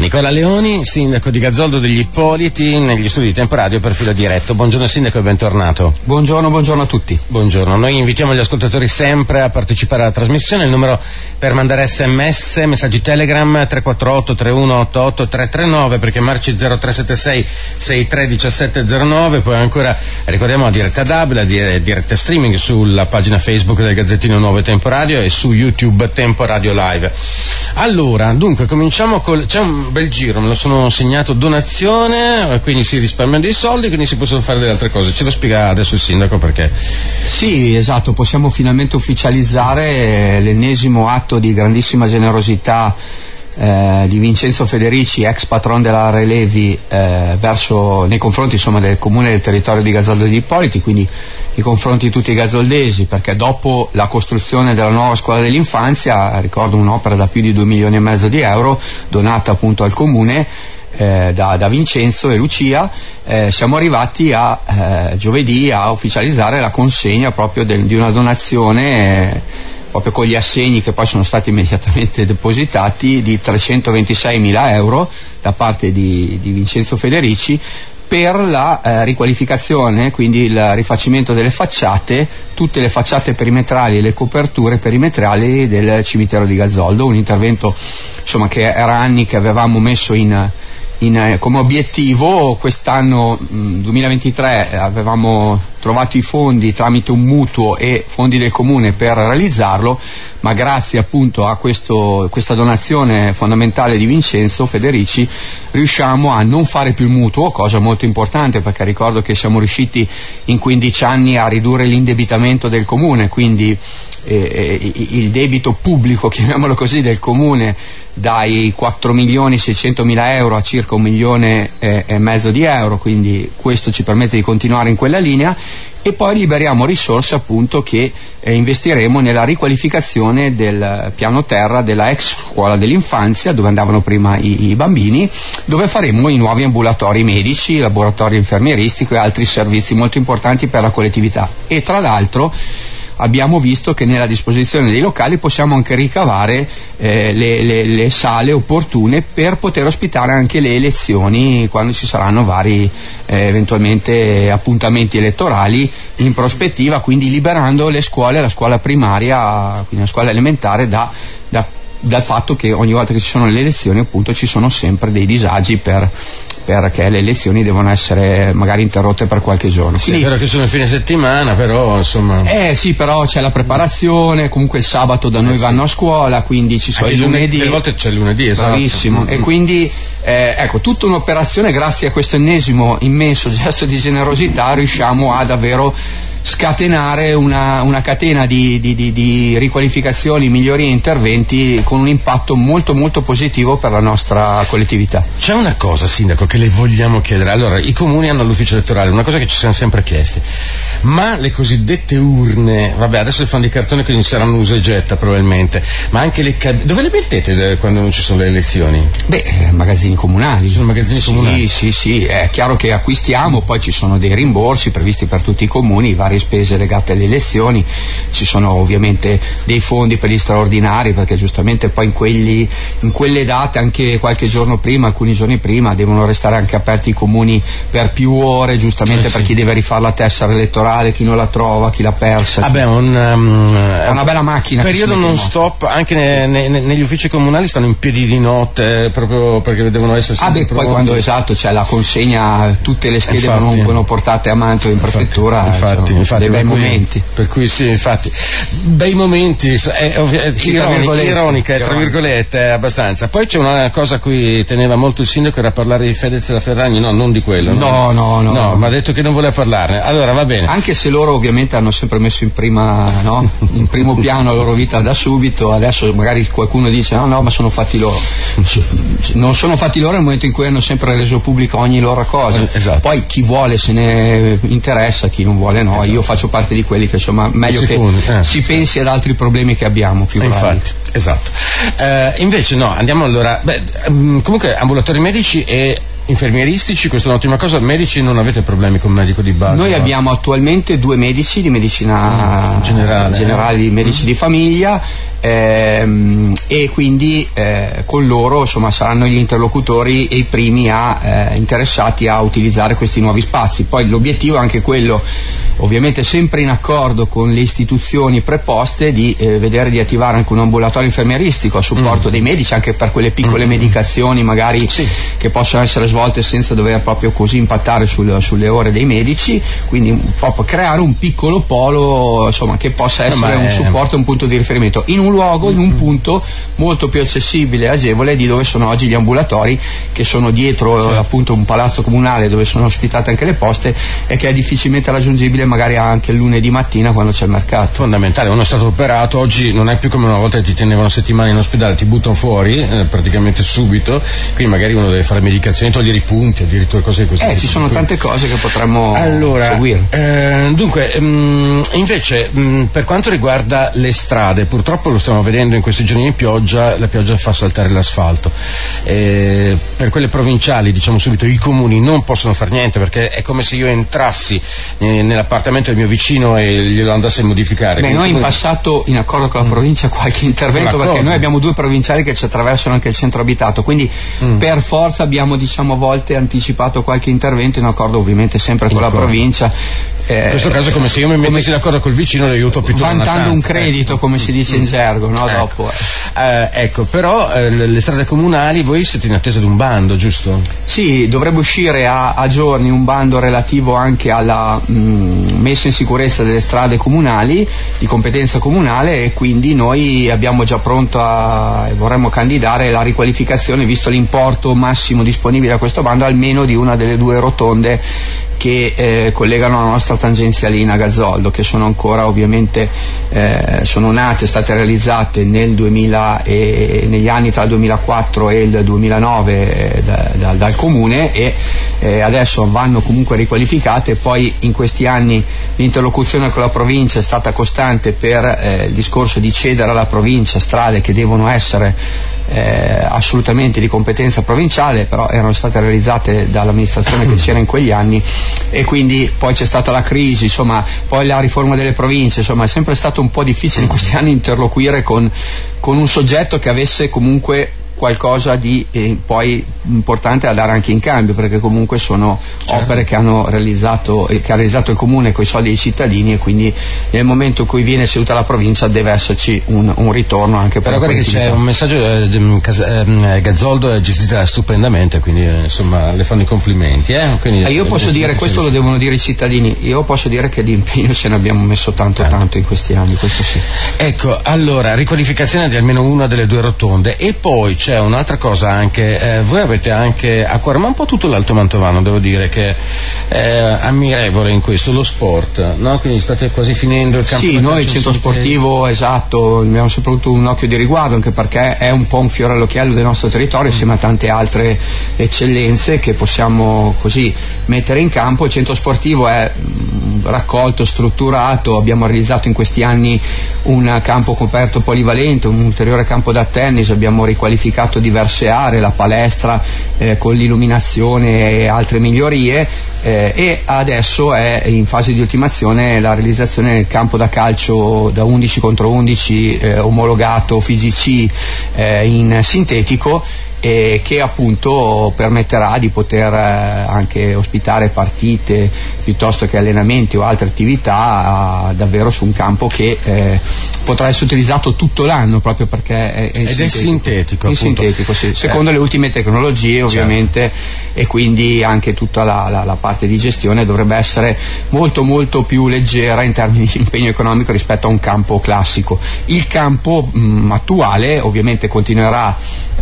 Nicola Leoni, sindaco di Gazzoldo degli Ippoliti, negli studi di Temporadio per filo diretto. Buongiorno sindaco e bentornato. Buongiorno, buongiorno a tutti. Buongiorno, noi invitiamo gli ascoltatori sempre a partecipare alla trasmissione, il numero per mandare sms, messaggi telegram 348 3188 339 perché marci 0376 631709, poi ancora ricordiamo la diretta DAB, la diretta streaming sulla pagina Facebook del Gazzettino Nuovo Temporadio e su YouTube Temporadio Live. Allora, dunque cominciamo col... c'è un bel giro, me lo sono segnato donazione, quindi si risparmiano dei soldi, quindi si possono fare delle altre cose. Ce lo spiega adesso il sindaco perché. Sì, esatto, possiamo finalmente ufficializzare l'ennesimo atto di grandissima generosità eh, di Vincenzo Federici, ex patron della Relevi, eh, verso, nei confronti insomma, del comune del territorio di Gazzoldo di Ippoliti, quindi nei confronti di tutti i gazzoldesi, perché dopo la costruzione della nuova scuola dell'infanzia, ricordo un'opera da più di 2 milioni e mezzo di euro, donata appunto al comune, eh, da, da, Vincenzo e Lucia, eh, siamo arrivati a eh, giovedì a ufficializzare la consegna proprio del, di una donazione eh, proprio con gli assegni che poi sono stati immediatamente depositati di 326 mila euro da parte di, di Vincenzo Federici per la eh, riqualificazione, quindi il rifacimento delle facciate, tutte le facciate perimetrali e le coperture perimetrali del cimitero di Gazzoldo, un intervento insomma, che era anni che avevamo messo in, in, eh, come obiettivo. Quest'anno mh, 2023 avevamo trovato i fondi tramite un mutuo e fondi del comune per realizzarlo, ma grazie appunto a questo, questa donazione fondamentale di Vincenzo Federici riusciamo a non fare più il mutuo, cosa molto importante perché ricordo che siamo riusciti in 15 anni a ridurre l'indebitamento del comune, quindi eh, il debito pubblico, chiamiamolo così, del comune dai 4 milioni 600 mila euro a circa un milione eh, e mezzo di euro, quindi questo ci permette di continuare in quella linea e poi liberiamo risorse appunto che eh, investiremo nella riqualificazione del piano terra della ex scuola dell'infanzia dove andavano prima i, i bambini, dove faremo i nuovi ambulatori medici, laboratorio infermieristico e altri servizi molto importanti per la collettività. E tra l'altro abbiamo visto che nella disposizione dei locali possiamo anche ricavare eh, le, le, le, sale opportune per poter ospitare anche le elezioni quando ci saranno vari eh, eventualmente appuntamenti elettorali in prospettiva, quindi liberando le scuole, la scuola primaria, quindi la scuola elementare da, da dal fatto che ogni volta che ci sono le elezioni appunto ci sono sempre dei disagi per perché le elezioni devono essere magari interrotte per qualche giorno. Sì, Quindi, che sono fine settimana, però insomma. Eh sì, però c'è la preparazione, comunque il sabato da noi eh, vanno a scuola, quindi ci sono i lunedì. Delle volte c'è il lunedì, esatto. Bravissimo. Mm-hmm. E quindi eh, ecco, tutta un'operazione, grazie a questo ennesimo immenso gesto di generosità, riusciamo a davvero scatenare una, una catena di, di, di, di, riqualificazioni, migliori interventi con un impatto molto molto positivo per la nostra collettività. C'è una cosa, Sindaco, che le vogliamo chiedere. Allora, i comuni hanno l'ufficio elettorale, una cosa che ci siamo sempre chiesti, ma le cosiddette urne, vabbè, adesso le fanno di cartone quindi saranno uso e getta probabilmente, ma anche le cad- dove le mettete quando non ci sono le elezioni? Beh, eh, magazzini comunali. Ci sono magazzini sì, comunali? Sì, sì, è chiaro che acquistiamo, poi ci sono dei rimborsi previsti per tutti i comuni, vari spese legate alle elezioni, ci sono ovviamente dei fondi per gli straordinari perché giustamente poi in, quelli, in quelle date anche qualche giorno prima, alcuni giorni prima devono restare anche aperti i comuni per più ore giustamente eh sì. per chi deve rifare la tessera elettorale, chi non la trova, chi l'ha persa. Vabbè, un, um, è una bella macchina. Periodo non stop, anche ne, ne, negli uffici comunali stanno in piedi di notte proprio perché devono essere sempre Ah beh, poi quando esatto c'è la consegna, tutte le schede vengono portate a manto in prefettura. Infatti, infatti, bei momenti. Per cui sì, infatti, bei momenti, è, è, sì, ironica, ironica, tra virgolette, abbastanza. Poi c'è una cosa a cui teneva molto il sindaco, era parlare di Fedez e da Ferragni, no, non di quello. No, no, no. No, no ma ha detto che non voleva parlarne. Allora va bene. Anche se loro ovviamente hanno sempre messo in, prima, no? in primo piano la loro vita da subito, adesso magari qualcuno dice no, no, ma sono fatti loro. Non sono fatti loro nel momento in cui hanno sempre reso pubblica ogni loro cosa. Esatto. Poi chi vuole se ne interessa, chi non vuole no. Esatto. Io faccio parte di quelli che insomma meglio Sicuri, che eh, si pensi ad altri problemi che abbiamo più Infatti, esatto. Eh, invece no, andiamo allora, beh, mm, comunque ambulatori medici e infermieristici, questa è un'ottima cosa, medici non avete problemi con medico di base? Noi no? abbiamo attualmente due medici di medicina mm, generale, generale medici mm. di famiglia ehm, e quindi eh, con loro insomma, saranno gli interlocutori e i primi a, eh, interessati a utilizzare questi nuovi spazi. Poi l'obiettivo è anche quello ovviamente sempre in accordo con le istituzioni preposte di eh, vedere di attivare anche un ambulatorio infermieristico a supporto mm. dei medici anche per quelle piccole mm. medicazioni magari sì. che possono essere svolte senza dover proprio così impattare sul, sulle ore dei medici quindi proprio creare un piccolo polo insomma, che possa essere no, un supporto e un punto di riferimento in un luogo, in un punto molto più accessibile e agevole di dove sono oggi gli ambulatori che sono dietro sì. appunto un palazzo comunale dove sono ospitate anche le poste e che è difficilmente raggiungibile magari anche il lunedì mattina quando c'è il mercato. Fondamentale, uno è stato operato, oggi non è più come una volta che ti tenevano settimane in ospedale, ti buttano fuori eh, praticamente subito, quindi magari uno deve fare medicazioni, togliere i punti, addirittura cose così. Eh, ci sono tante cose che potremmo allora, seguire. Eh, dunque, mh, mm, invece, mh, mm, per quanto riguarda le strade, purtroppo lo stiamo vedendo in questi giorni di pioggia, la pioggia fa saltare l'asfalto. Eh, per quelle provinciali, diciamo subito, i comuni non possono fare niente perché è come se io entrassi eh, nella parte appartamento del mio vicino e glielo andasse a modificare. Beh, noi in passato, in accordo con la mm. provincia, qualche intervento, perché noi abbiamo due provinciali che ci attraversano anche il centro abitato, quindi mm. per forza abbiamo diciamo a volte anticipato qualche intervento in accordo ovviamente sempre con la provincia eh, in questo caso è come se io mi mettessi d'accordo col vicino e aiuto più Vantando un credito, ecco. come si dice in gergo, no? Ecco. Dopo. Eh, ecco, però eh, le strade comunali voi siete in attesa di un bando, giusto? Sì, dovrebbe uscire a, a giorni un bando relativo anche alla mh, mm, messa in sicurezza delle strade comunali, di competenza comunale e quindi noi abbiamo già pronto a, e vorremmo candidare la riqualificazione, visto l'importo massimo disponibile a questo bando, almeno di una delle due rotonde che eh, collegano la nostra tangenzialina Gazzoldo, che sono ancora ovviamente eh, sono nate, state realizzate nel 2000 e, negli anni tra il 2004 e il 2009 eh, da, da, dal comune e eh, adesso vanno comunque riqualificate, poi in questi anni l'interlocuzione con la provincia è stata costante per eh, il discorso di cedere alla provincia strade che devono essere eh, assolutamente di competenza provinciale, però erano state realizzate dall'amministrazione che c'era in quegli anni e quindi poi c'è stata la crisi, insomma, poi la riforma delle province, insomma è sempre stato un po' difficile in questi anni interloquire con, con un soggetto che avesse comunque qualcosa di eh, poi importante da dare anche in cambio, perché comunque sono certo. opere che, hanno realizzato, eh, che ha realizzato il comune con i soldi dei cittadini e quindi nel momento in cui viene seduta la provincia deve esserci un, un ritorno anche per Però guarda che c'è un messaggio, eh, eh, Gazzoldo è gestita stupendamente, quindi eh, insomma le fanno i complimenti. Eh? Quindi, io posso dire, questo lo devono dire i cittadini, io posso dire che di impegno ce ne abbiamo messo tanto tanto, tanto in questi anni, questo sì. Ecco, allora, riqualificazione di almeno una delle due rotonde e poi c'è c'è un'altra cosa anche, eh, voi avete anche a cuore, ma un po' tutto l'Alto Mantovano devo dire che è ammirevole in questo, lo sport, no? quindi state quasi finendo il campo. Sì, noi il centro sportivo, esatto, abbiamo sempre avuto un occhio di riguardo anche perché è un po' un fiore all'occhiello del nostro territorio insieme a tante altre eccellenze che possiamo così mettere in campo. Il centro sportivo è raccolto, strutturato, abbiamo realizzato in questi anni un campo coperto polivalente, un ulteriore campo da tennis, abbiamo riqualificato diverse aree, la palestra eh, con l'illuminazione e altre migliorie. Eh, e adesso è in fase di ultimazione la realizzazione del campo da calcio da 11 contro 11 eh, omologato FIGC eh, in sintetico e che appunto permetterà di poter eh, anche ospitare partite piuttosto che allenamenti o altre attività davvero su un campo che eh, potrà essere utilizzato tutto l'anno proprio perché è, è Ed sintetico. è sintetico. In sintetico sì. Secondo eh. le ultime tecnologie certo. ovviamente certo. e quindi anche tutta la, la, la, parte di gestione dovrebbe essere molto molto più leggera in termini di impegno economico rispetto a un campo classico. Il campo mh, attuale ovviamente continuerà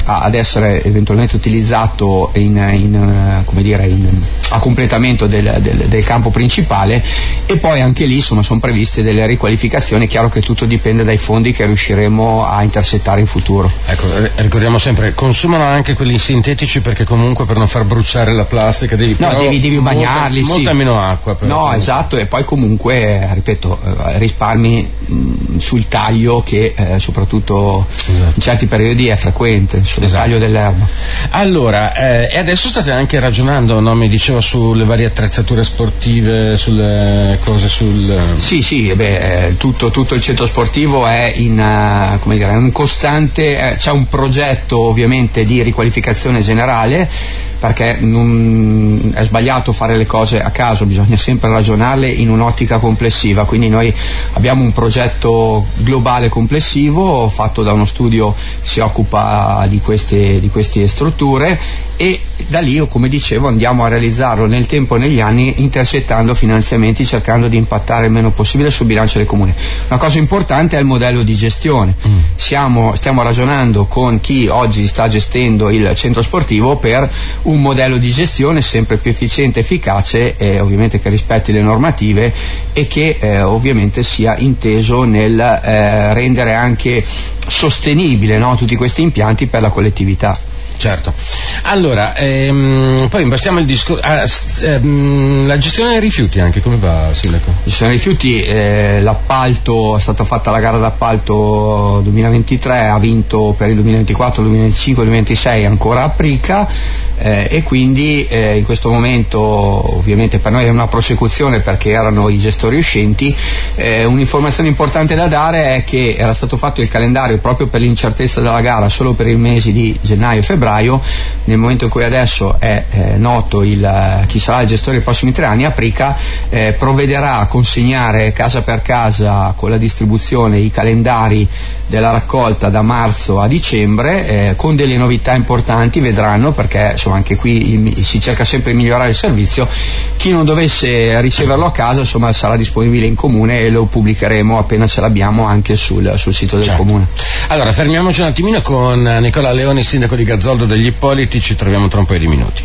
ad essere eventualmente utilizzato in, in, eh, dire, in, a completamento del, del, del, campo principale e poi anche lì insomma, sono previste delle riqualificazioni, è chiaro che tutto dipende dai fondi che riusciremo a intercettare in futuro. Ecco, ricordiamo sempre, consumano anche quelli sintetici perché comunque per non far bruciare la plastica devi, no, devi, devi bagnarli. Molta, sì. molta meno acqua. Però, no, comunque. esatto, e poi comunque, ripeto, eh, risparmi mh, sul taglio che eh, soprattutto esatto. in certi periodi è frequente sul esatto. taglio del, dell'erba. Allora, eh, e adesso state anche ragionando, no? mi diceva, sulle varie attrezzature sportive, sulle cose sul... Sì, sì, beh, eh, tutto, tutto, il centro sportivo è in dire, un costante, eh, c'è un progetto ovviamente di riqualificazione generale perché non, è sbagliato fare le cose a caso, bisogna sempre ragionarle in un'ottica complessiva, quindi noi abbiamo un progetto globale complessivo fatto da uno studio che si occupa di queste, di queste strutture e da lì, come dicevo, andiamo a realizzarlo nel tempo e negli anni intercettando finanziamenti cercando di impattare il meno possibile sul bilancio del comune. Una cosa importante è il modello di gestione. Mm. Siamo, stiamo ragionando con chi oggi sta gestendo il centro sportivo per un modello di gestione sempre più efficiente, efficace e ovviamente che rispetti le normative e che eh, ovviamente sia inteso nel eh, rendere anche sostenibile no, tutti questi impianti per la collettività. Certo. Allora, ehm, poi imbastiamo il discorso. Ah, ehm, la gestione dei rifiuti anche, come va Sindaco? La gestione dei rifiuti, eh, l'appalto, è stata fatta la gara d'appalto 2023, ha vinto per il 2024, 2025, 2026 ancora a Prica eh, e quindi eh, in questo momento ovviamente per noi è una prosecuzione perché erano i gestori uscenti. Eh, un'informazione importante da dare è che era stato fatto il calendario proprio per l'incertezza della gara solo per i mesi di gennaio e febbraio febbraio, nel momento in cui adesso è eh, noto il, chi sarà il gestore dei prossimi tre anni, Aprica eh, provvederà a consegnare casa per casa con la distribuzione i calendari della raccolta da marzo a dicembre eh, con delle novità importanti, vedranno perché insomma, anche qui il, si cerca sempre di migliorare il servizio, chi non dovesse riceverlo a casa insomma, sarà disponibile in comune e lo pubblicheremo appena ce l'abbiamo anche sul, sul sito del certo. comune. Allora fermiamoci un attimino con Nicola Leoni, sindaco di Gazzoldo degli Ippoliti, ci troviamo tra un paio di minuti.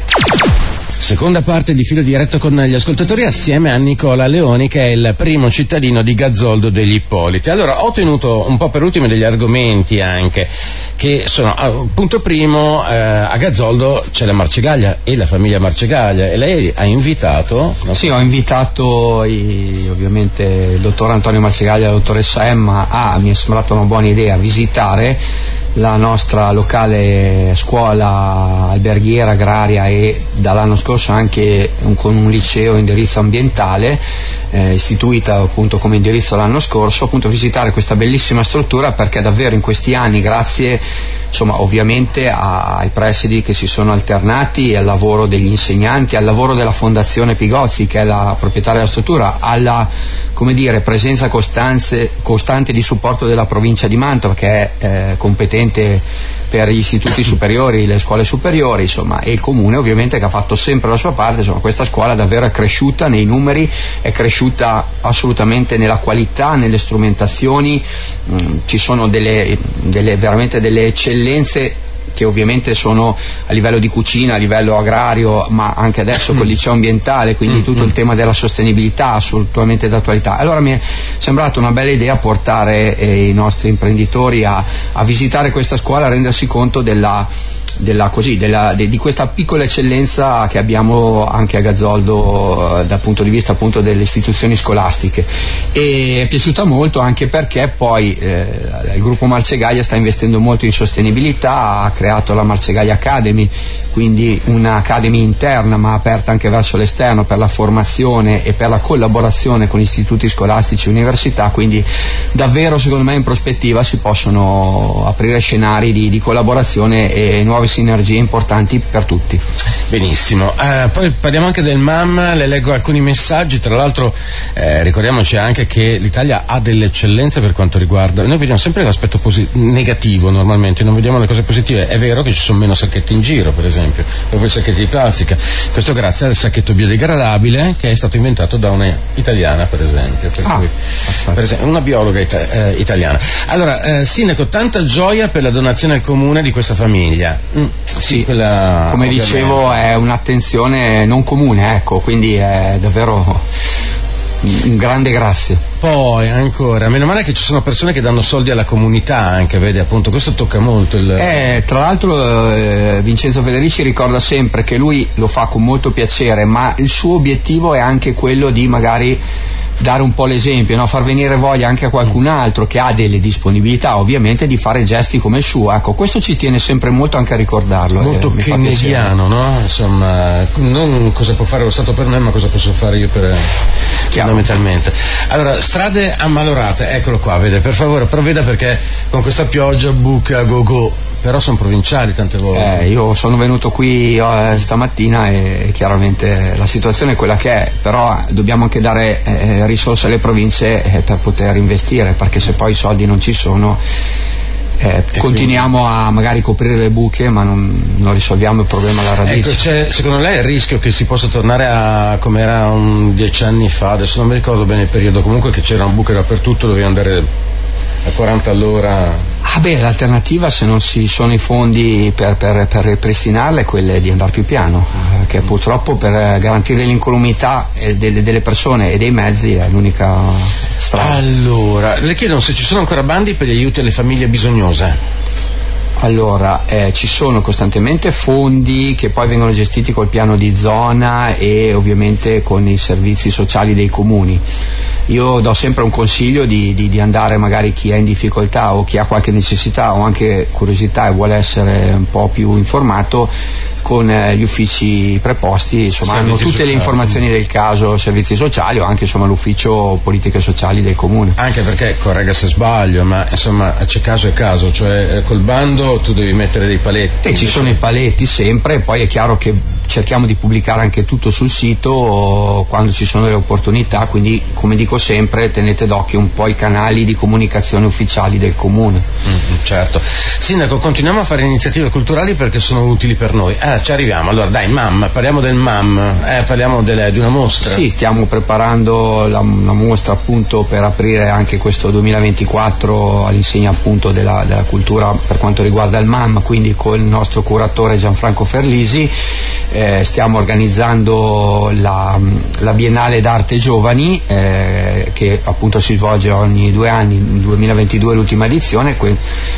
Seconda parte di filo diretto con gli ascoltatori assieme a Nicola Leoni che è il primo cittadino di Gazzoldo degli Ippoliti. Allora ho tenuto un po' per ultimo degli argomenti anche che sono ah, punto primo eh, a Gazzoldo c'è la Marcegaglia e la famiglia Marcegaglia e lei ha invitato no? Sì, ho invitato i, ovviamente il dottor Antonio Marcegaglia e la dottoressa Emma a, mi è sembrata una buona idea, visitare la nostra locale scuola alberghiera agraria e dall'anno scorso anche un, con un liceo indirizzo ambientale eh, istituita appunto come indirizzo l'anno scorso, appunto visitare questa bellissima struttura perché davvero in questi anni grazie insomma ovviamente ai presidi che si sono alternati al lavoro degli insegnanti, al lavoro della Fondazione Pigozzi che è la proprietaria della struttura, alla dire, presenza costante di supporto della provincia di Mantova che è eh, competente per gli istituti superiori, le scuole superiori, insomma, e il comune ovviamente che ha fatto sempre la sua parte, insomma, questa scuola davvero è cresciuta nei numeri, è cresciuta assolutamente nella qualità, nelle strumentazioni, mm, ci sono delle, delle, veramente delle eccellenze che ovviamente sono a livello di cucina, a livello agrario, ma anche adesso col liceo ambientale, quindi mm, tutto il mm. tema della sostenibilità assolutamente d'attualità. Allora mi è sembrata una bella idea portare eh, i nostri imprenditori a, a visitare questa scuola, a rendersi conto della della, così, della, de, di questa piccola eccellenza che abbiamo anche a Gazzoldo eh, dal punto di vista appunto delle istituzioni scolastiche. E è piaciuta molto anche perché poi eh, il gruppo Marcegaglia sta investendo molto in sostenibilità, ha creato la Marcegaglia Academy, quindi un'academy interna ma aperta anche verso l'esterno per la formazione e per la collaborazione con istituti scolastici e università, quindi davvero secondo me in prospettiva si possono aprire scenari di, di collaborazione e nuove sinergie importanti per tutti. Benissimo, uh, poi parliamo anche del MAM, le leggo alcuni messaggi, tra l'altro eh, ricordiamoci anche che l'Italia ha delle eccellenze per quanto riguarda, noi vediamo sempre l'aspetto posi- negativo normalmente, non vediamo le cose positive, è vero che ci sono meno sacchetti in giro per esempio, proprio i sacchetti di plastica, questo grazie al sacchetto biodegradabile che è stato inventato da una italiana per esempio, per ah, cui, per esempio una biologa ita- eh, italiana. Allora, eh, Sindaco, tanta gioia per la donazione al comune di questa famiglia. Mm, sì, quella, come ovviamente. dicevo è un'attenzione non comune, ecco, quindi è davvero un grande grazie. Poi ancora, meno male che ci sono persone che danno soldi alla comunità anche, vedi appunto, questo tocca molto. Il... Eh, tra l'altro eh, Vincenzo Federici ricorda sempre che lui lo fa con molto piacere, ma il suo obiettivo è anche quello di magari dare un po' l'esempio, no? far venire voglia anche a qualcun altro che ha delle disponibilità ovviamente di fare gesti come il suo. Ecco, questo ci tiene sempre molto anche a ricordarlo. Molto eh, kennediano, no? Insomma, non cosa può fare lo Stato per me, ma cosa posso fare io per... Chiaro. fondamentalmente. Allora, strade ammalorate, eccolo qua, vede, per favore provveda perché con questa pioggia buca go go però sono provinciali tante volte. Eh, io sono venuto qui eh, stamattina e chiaramente la situazione è quella che è, però dobbiamo anche dare eh, risorse alle province eh, per poter investire, perché se poi i soldi non ci sono eh, continuiamo a magari coprire le buche ma non, non risolviamo il problema alla radice. Ecco, c'è, secondo lei il rischio che si possa tornare a come era un dieci anni fa, adesso non mi ricordo bene il periodo, comunque che c'erano buche dappertutto, dovevi andare a 40 all'ora Ah beh, l'alternativa se non ci sono i fondi per, per, per ripristinarla è quella di andare più piano, eh, che purtroppo per garantire l'incolumità eh, delle, delle, persone e dei mezzi è l'unica strada. Allora, le chiedono se ci sono ancora bandi per gli aiuti alle famiglie bisognose. Allora, eh, ci sono costantemente fondi che poi vengono gestiti col piano di zona e ovviamente con i servizi sociali dei comuni. Io do sempre un consiglio di, di, di, andare magari chi è in difficoltà o chi ha qualche necessità o anche curiosità e vuole essere un po' più informato con eh, gli uffici preposti, insomma, hanno tutte sociali. le informazioni del caso, servizi sociali o anche insomma, l'ufficio politiche sociali del comune. Anche perché, corregga se sbaglio, ma insomma c'è caso e caso, cioè eh, col bando tu devi mettere dei paletti. E ci sono i paletti sempre, poi è chiaro che cerchiamo di pubblicare anche tutto sul sito quando ci sono le opportunità, quindi come dico sempre tenete d'occhio un po' i canali di comunicazione ufficiali del comune. Mm, certo. Sindaco, continuiamo a fare iniziative culturali perché sono utili per noi. Eh, ci arriviamo. Allora, dai, MAM, parliamo del MAM, eh, parliamo delle, di una mostra. Sì, stiamo preparando la, una mostra appunto per aprire anche questo 2024 all'insegna appunto della, della cultura per quanto riguarda il MAM, quindi con il nostro curatore Gianfranco Ferlisi. Eh, stiamo organizzando la, la, Biennale d'Arte Giovani eh, che appunto si svolge ogni due anni, nel 2022 l'ultima edizione, que-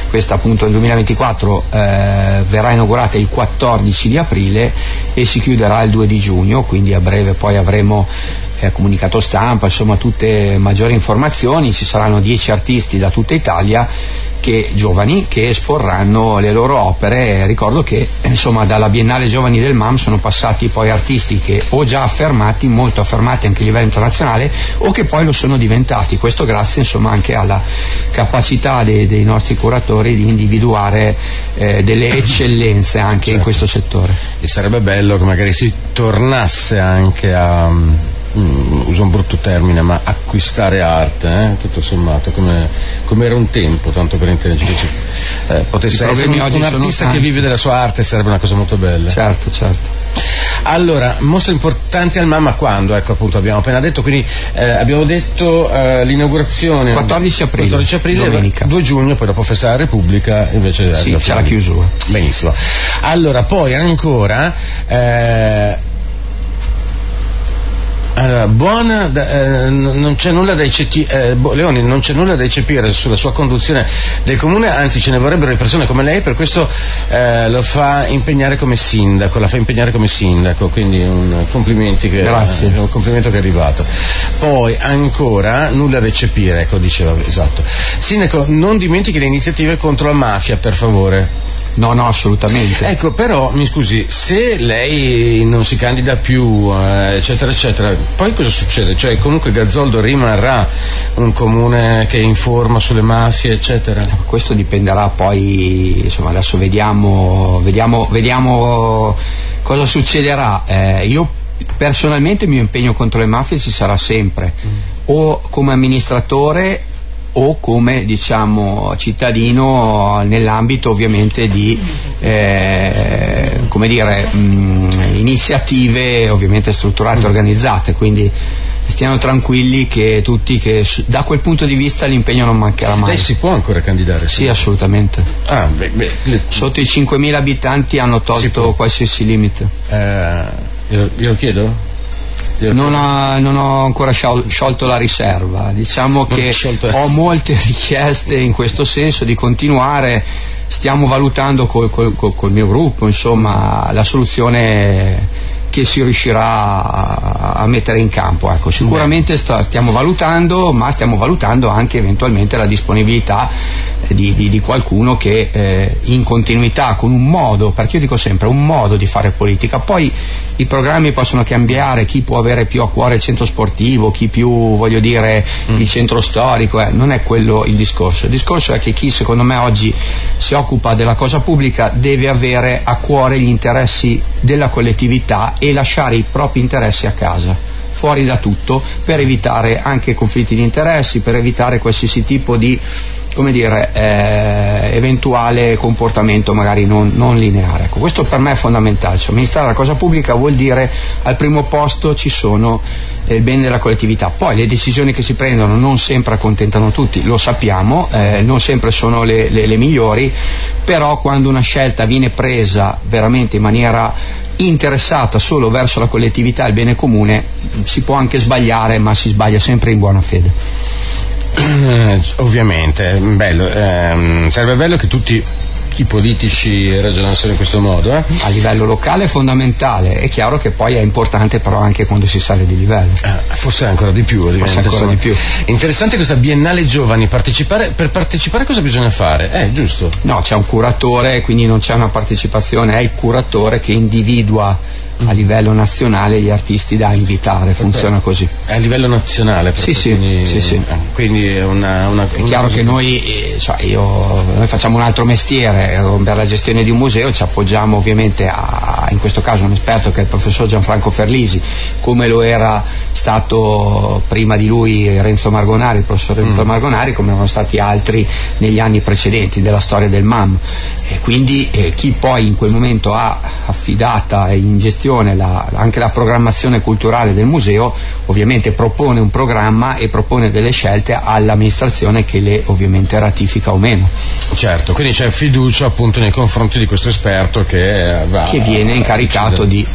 questa appunto nel 2024 eh, verrà inaugurata il 14 di aprile e si chiuderà il 2 di giugno, quindi a breve poi avremo eh, comunicato stampa, insomma tutte maggiori informazioni, ci saranno 10 artisti da tutta Italia che, giovani che esporranno le loro opere. Ricordo che insomma, dalla Biennale Giovani del MAM sono passati poi artisti che o già affermati, molto affermati anche a livello internazionale, o che poi lo sono diventati. Questo grazie insomma, anche alla capacità dei, dei nostri curatori di individuare eh, delle eccellenze anche certo. in questo settore. E sarebbe bello che magari si tornasse anche a mm, uso un brutto termine, ma acquistare arte, eh? tutto sommato, come, come, era un tempo, tanto per intenderci. Eh, potesse essere un, un artista che vive della sua arte sarebbe una cosa molto bella. Certo, certo. Allora, mostre importanti al Mamma quando? Ecco appunto abbiamo appena detto, quindi eh, abbiamo detto eh, l'inaugurazione 14 aprile, 14 aprile domenica. 2 giugno, poi dopo festa della Repubblica invece sì, c'è la chiusura. Benissimo. Allora, poi ancora eh, allora, buona, eh, non c'è nulla da eccepire, eh, Leoni, non c'è nulla da eccepire sulla sua conduzione del comune, anzi ce ne vorrebbero le persone come lei, per questo eh, lo fa impegnare come sindaco, la fa impegnare come sindaco, quindi un, complimenti che, Grazie. un complimento che è arrivato. Poi ancora nulla da eccepire, ecco diceva, esatto. Sindaco, non dimentichi le iniziative contro la mafia, per favore. No, no, assolutamente. Ecco, però, mi scusi, se lei non si candida più, eh, eccetera, eccetera, poi cosa succede? Cioè, comunque Gazzoldo rimarrà un comune che informa sulle mafie, eccetera? Questo dipenderà poi, insomma, adesso vediamo, vediamo, vediamo cosa succederà. Eh, io personalmente il mio impegno contro le mafie ci sarà sempre, mm. o come amministratore o come diciamo, cittadino nell'ambito ovviamente di eh, dire, mh, iniziative ovviamente strutturate e organizzate, quindi stiamo tranquilli che tutti che da quel punto di vista l'impegno non mancherà mai. Lei si può ancora candidare? Sì, assolutamente. Ah, beh, beh, le... Sotto i 5.000 abitanti hanno tolto qualsiasi limite. Eh, glielo, glielo chiedo? Non, ha, non, ho ancora sciolto la riserva. Diciamo che ho molte richieste in questo senso di continuare. Stiamo valutando col, col, col mio gruppo insomma, la soluzione che si riuscirà a, a mettere in campo. Ecco, sicuramente sta, stiamo valutando, ma stiamo valutando anche eventualmente la disponibilità di, di, di qualcuno che eh, in continuità con un modo, perché io dico sempre un modo di fare politica, poi i programmi possono cambiare, chi può avere più a cuore il centro sportivo, chi più voglio dire mm. il centro storico, eh, non è quello il discorso, il discorso è che chi secondo me oggi si occupa della cosa pubblica deve avere a cuore gli interessi della collettività e lasciare i propri interessi a casa fuori da tutto per evitare anche conflitti di interessi, per evitare qualsiasi tipo di come dire, eh, eventuale comportamento magari non, non lineare. Ecco, questo per me è fondamentale, cioè, amministrare la cosa pubblica vuol dire al primo posto ci sono eh, il bene della collettività. Poi le decisioni che si prendono non sempre accontentano tutti, lo sappiamo, eh, non sempre sono le, le, le migliori, però quando una scelta viene presa veramente in maniera interessata solo verso la collettività e il bene comune, si può anche sbagliare, ma si sbaglia sempre in buona fede. Eh, ovviamente, bello, ehm, sarebbe bello che tutti i politici ragionassero in questo modo. Eh? A livello locale è fondamentale, è chiaro che poi è importante però anche quando si sale di livello. Eh, forse ancora di più, forse ancora di più. Interessante questa Biennale Giovani, partecipare, per partecipare cosa bisogna fare? Eh, giusto? No, c'è un curatore, quindi non c'è una partecipazione, è il curatore che individua a livello nazionale gli artisti da invitare, funziona così. A livello nazionale? Sì, sì, quindi, sì, sì. Eh, quindi è una, una, È chiaro che noi, cioè io, noi, facciamo un altro mestiere, eh, per la gestione di un museo ci appoggiamo ovviamente a, in questo caso un esperto che è il professor Gianfranco Ferlisi, come lo era stato prima di lui Renzo Margonari, il professor Renzo mm. Margonari, come erano stati altri negli anni precedenti della storia del MAM. E quindi eh, chi poi in quel momento ha affidata in gestione gestione, la, anche la programmazione culturale del museo, ovviamente propone un programma e propone delle scelte all'amministrazione che le ovviamente ratifica o meno. Certo, quindi c'è fiducia appunto nei confronti di questo esperto che, va, che viene incaricato di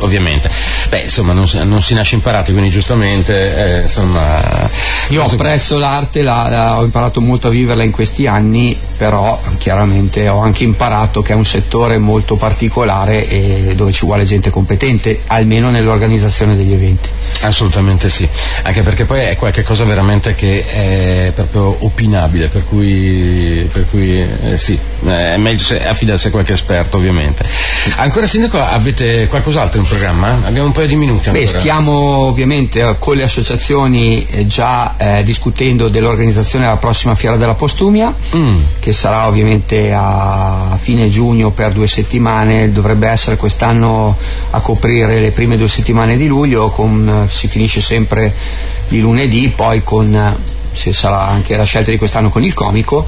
ovviamente. Beh, insomma, non, non, si nasce imparati, quindi giustamente, eh, insomma... Io apprezzo l'arte, la, la, ho imparato molto a viverla in questi anni, però chiaramente ho anche imparato che è un settore molto particolare e dove ci vuole gente competente, almeno nell'organizzazione degli eventi. Assolutamente sì, anche perché poi è qualcosa veramente che è proprio opinabile, per cui, per cui eh, sì, è meglio affidarsi a qualche esperto ovviamente. Ancora Sindaco, avete qualcos'altro in programma? Abbiamo un paio di minuti ancora. Beh, stiamo ovviamente eh, con le associazioni eh, già eh, discutendo dell'organizzazione della prossima Fiera della Postumia, mm. che sarà ovviamente a fine giugno per due settimane, dovrebbe essere quest'anno a coprire le prime due settimane di luglio, con, si finisce sempre di lunedì, poi con, se sarà anche la scelta di quest'anno con il comico,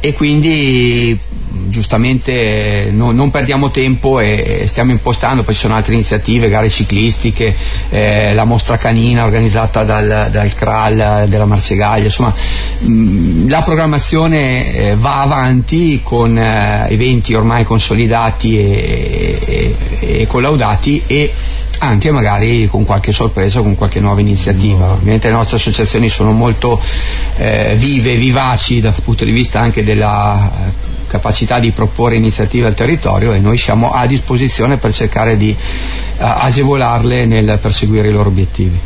e quindi giustamente no, non perdiamo tempo e stiamo impostando, poi ci sono altre iniziative, gare ciclistiche, eh, la mostra canina organizzata dal, dal CRAL della Marzegaglia, insomma mh, la programmazione eh, va avanti con eh, eventi ormai consolidati e, e, e collaudati e anche magari con qualche sorpresa, con qualche nuova iniziativa. Mm. Ovviamente le nostre associazioni sono molto eh, vive, vivaci dal punto di vista anche della eh, capacità di proporre iniziative al territorio e noi siamo a disposizione per cercare di uh, agevolarle nel perseguire i loro obiettivi.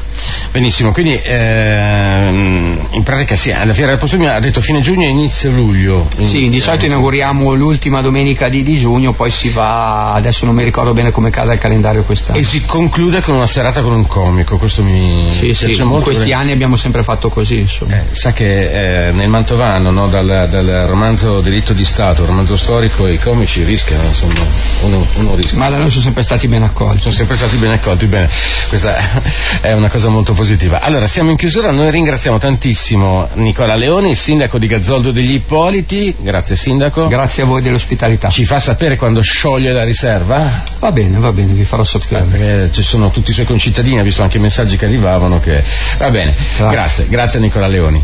Benissimo, quindi ehm, in pratica sì, alla Fiera del Postumio ha detto fine giugno e inizio luglio. Inizio. Sì, di solito inauguriamo l'ultima domenica di, di, giugno, poi si va, adesso non mi ricordo bene come cade il calendario quest'anno. E si conclude con una serata con un comico, questo mi sì, piace sì, molto. In questi anni abbiamo sempre fatto così. Insomma. Eh, sa che eh, nel Mantovano, no, dal, dal romanzo Delitto di Stato, romanzo storico, i comici rischiano, insomma, uno, uno rischia. Ma da noi sono sempre stati ben accolti. Sono sempre stati ben accolti, bene, questa è una cosa molto positiva. Allora, siamo in chiusura, noi ringraziamo tantissimo Nicola Leoni, sindaco di Gazzoldo degli Ippoliti, grazie sindaco. Grazie a voi dell'ospitalità. Ci fa sapere quando scioglie la riserva? Va bene, va bene, vi farò sapere. Perché ci sono tutti i suoi concittadini, ha visto anche i messaggi che arrivavano che... Va bene, grazie, grazie, grazie a Nicola Leoni.